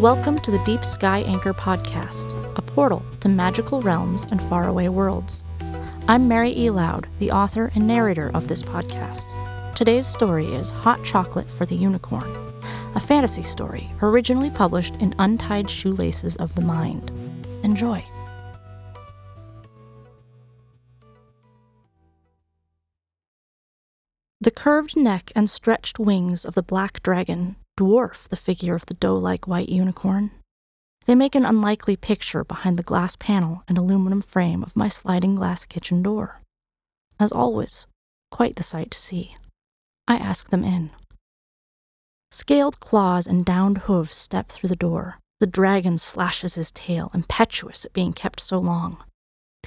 Welcome to the Deep Sky Anchor Podcast, a portal to magical realms and faraway worlds. I'm Mary E. Lowd, the author and narrator of this podcast. Today's story is Hot Chocolate for the Unicorn, a fantasy story originally published in Untied Shoelaces of the Mind. Enjoy. The curved neck and stretched wings of the black dragon dwarf the figure of the doe like white unicorn. They make an unlikely picture behind the glass panel and aluminum frame of my sliding glass kitchen door. As always, quite the sight to see. I ask them in. Scaled claws and downed hooves step through the door. The dragon slashes his tail, impetuous at being kept so long.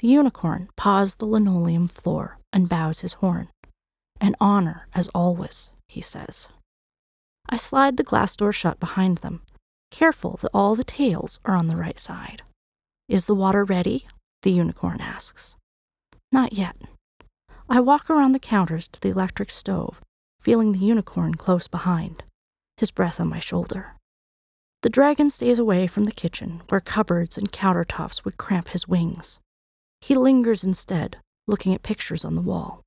The unicorn paws the linoleum floor and bows his horn. An honor, as always, he says. I slide the glass door shut behind them, careful that all the tails are on the right side. Is the water ready? The unicorn asks. Not yet. I walk around the counters to the electric stove, feeling the unicorn close behind, his breath on my shoulder. The dragon stays away from the kitchen, where cupboards and countertops would cramp his wings. He lingers instead, looking at pictures on the wall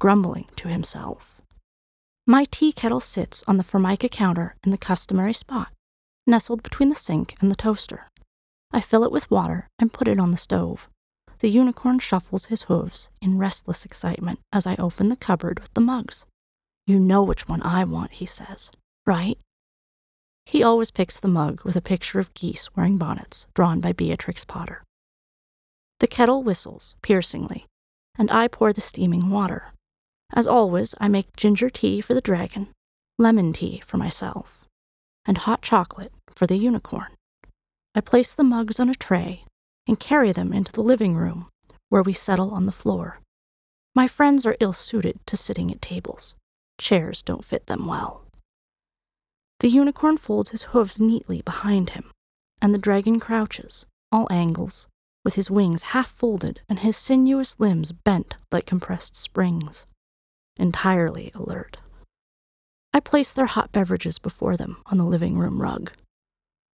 grumbling to himself. My tea kettle sits on the formica counter in the customary spot, nestled between the sink and the toaster. I fill it with water and put it on the stove. The unicorn shuffles his hooves in restless excitement as I open the cupboard with the mugs. You know which one I want, he says, right? He always picks the mug with a picture of geese wearing bonnets, drawn by Beatrix Potter. The kettle whistles piercingly, and I pour the steaming water. As always, I make ginger tea for the dragon, lemon tea for myself, and hot chocolate for the unicorn. I place the mugs on a tray and carry them into the living room, where we settle on the floor. My friends are ill suited to sitting at tables. Chairs don't fit them well. The unicorn folds his hooves neatly behind him, and the dragon crouches, all angles, with his wings half folded and his sinuous limbs bent like compressed springs entirely alert. I place their hot beverages before them on the living room rug.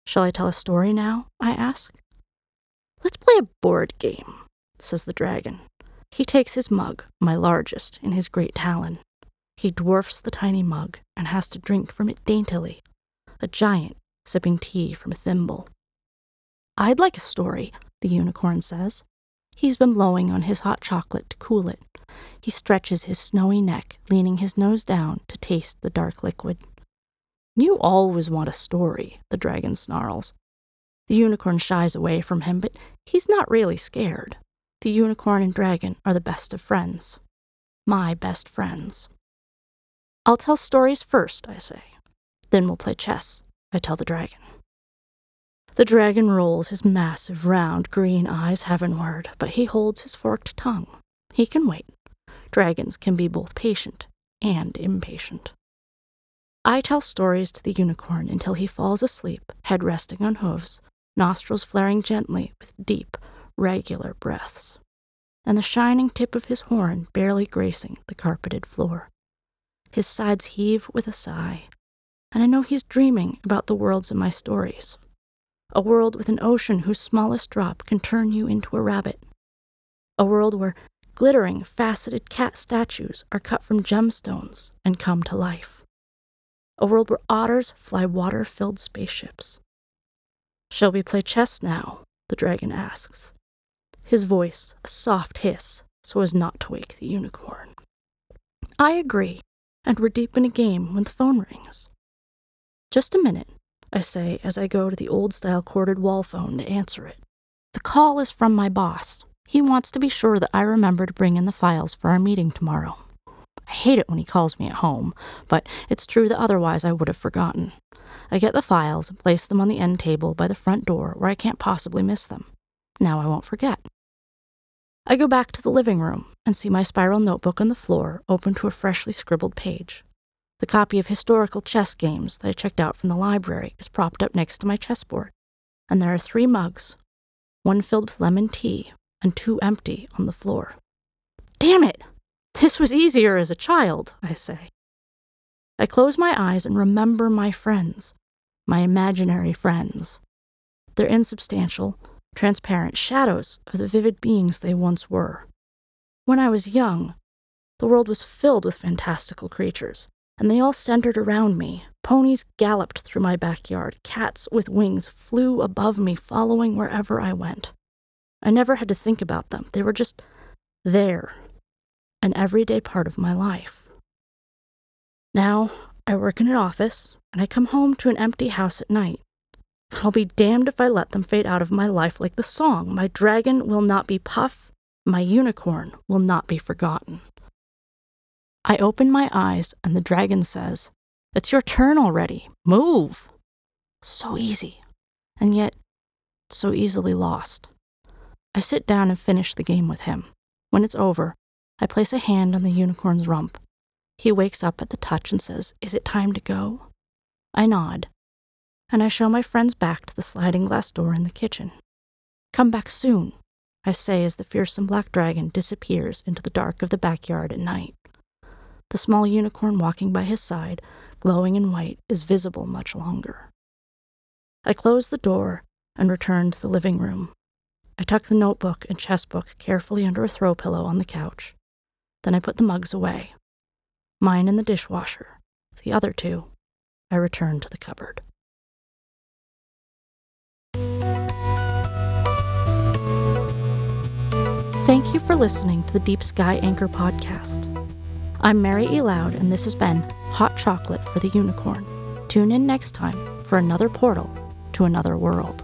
Shall I tell a story now? I ask. Let's play a board game, says the dragon. He takes his mug, my largest, in his great talon. He dwarfs the tiny mug and has to drink from it daintily, a giant sipping tea from a thimble. I'd like a story, the unicorn says. He's been blowing on his hot chocolate to cool it. He stretches his snowy neck, leaning his nose down to taste the dark liquid. You always want a story, the dragon snarls. The unicorn shies away from him, but he's not really scared. The unicorn and dragon are the best of friends. My best friends. I'll tell stories first, I say. Then we'll play chess, I tell the dragon. The dragon rolls his massive, round, green eyes heavenward, but he holds his forked tongue. He can wait. Dragons can be both patient and impatient. I tell stories to the unicorn until he falls asleep, head resting on hooves, nostrils flaring gently with deep, regular breaths, and the shining tip of his horn barely gracing the carpeted floor. His sides heave with a sigh, and I know he's dreaming about the worlds in my stories a world with an ocean whose smallest drop can turn you into a rabbit, a world where glittering, faceted cat statues are cut from gemstones and come to life, a world where otters fly water filled spaceships. Shall we play chess now? the dragon asks, his voice a soft hiss so as not to wake the unicorn. I agree, and we're deep in a game when the phone rings. Just a minute, I say as I go to the old style corded wall phone to answer it. The call is from my boss. He wants to be sure that I remember to bring in the files for our meeting tomorrow. I hate it when he calls me at home, but it's true that otherwise I would have forgotten. I get the files and place them on the end table by the front door where I can't possibly miss them. Now I won't forget. I go back to the living room and see my spiral notebook on the floor open to a freshly scribbled page. The copy of historical chess games that I checked out from the library is propped up next to my chessboard, and there are three mugs, one filled with lemon tea and two empty on the floor. Damn it! This was easier as a child, I say. I close my eyes and remember my friends, my imaginary friends. They're insubstantial, transparent shadows of the vivid beings they once were. When I was young, the world was filled with fantastical creatures, and they all centered around me. Ponies galloped through my backyard, cats with wings flew above me, following wherever I went. I never had to think about them, they were just there, an everyday part of my life. Now, I work in an office, and I come home to an empty house at night. I'll be damned if I let them fade out of my life like the song My dragon will not be Puff, my unicorn will not be forgotten. I open my eyes, and the dragon says, It's your turn already. Move! So easy, and yet so easily lost. I sit down and finish the game with him. When it's over, I place a hand on the unicorn's rump. He wakes up at the touch and says, Is it time to go? I nod, and I show my friends back to the sliding glass door in the kitchen. Come back soon, I say as the fearsome black dragon disappears into the dark of the backyard at night. The small unicorn walking by his side, glowing in white, is visible much longer. I close the door and return to the living room. I tuck the notebook and chess book carefully under a throw pillow on the couch. Then I put the mugs away. Mine in the dishwasher. The other two, I return to the cupboard. Thank you for listening to the Deep Sky Anchor podcast. I'm Mary E. Lowd, and this has been Hot Chocolate for the Unicorn. Tune in next time for another portal to another world.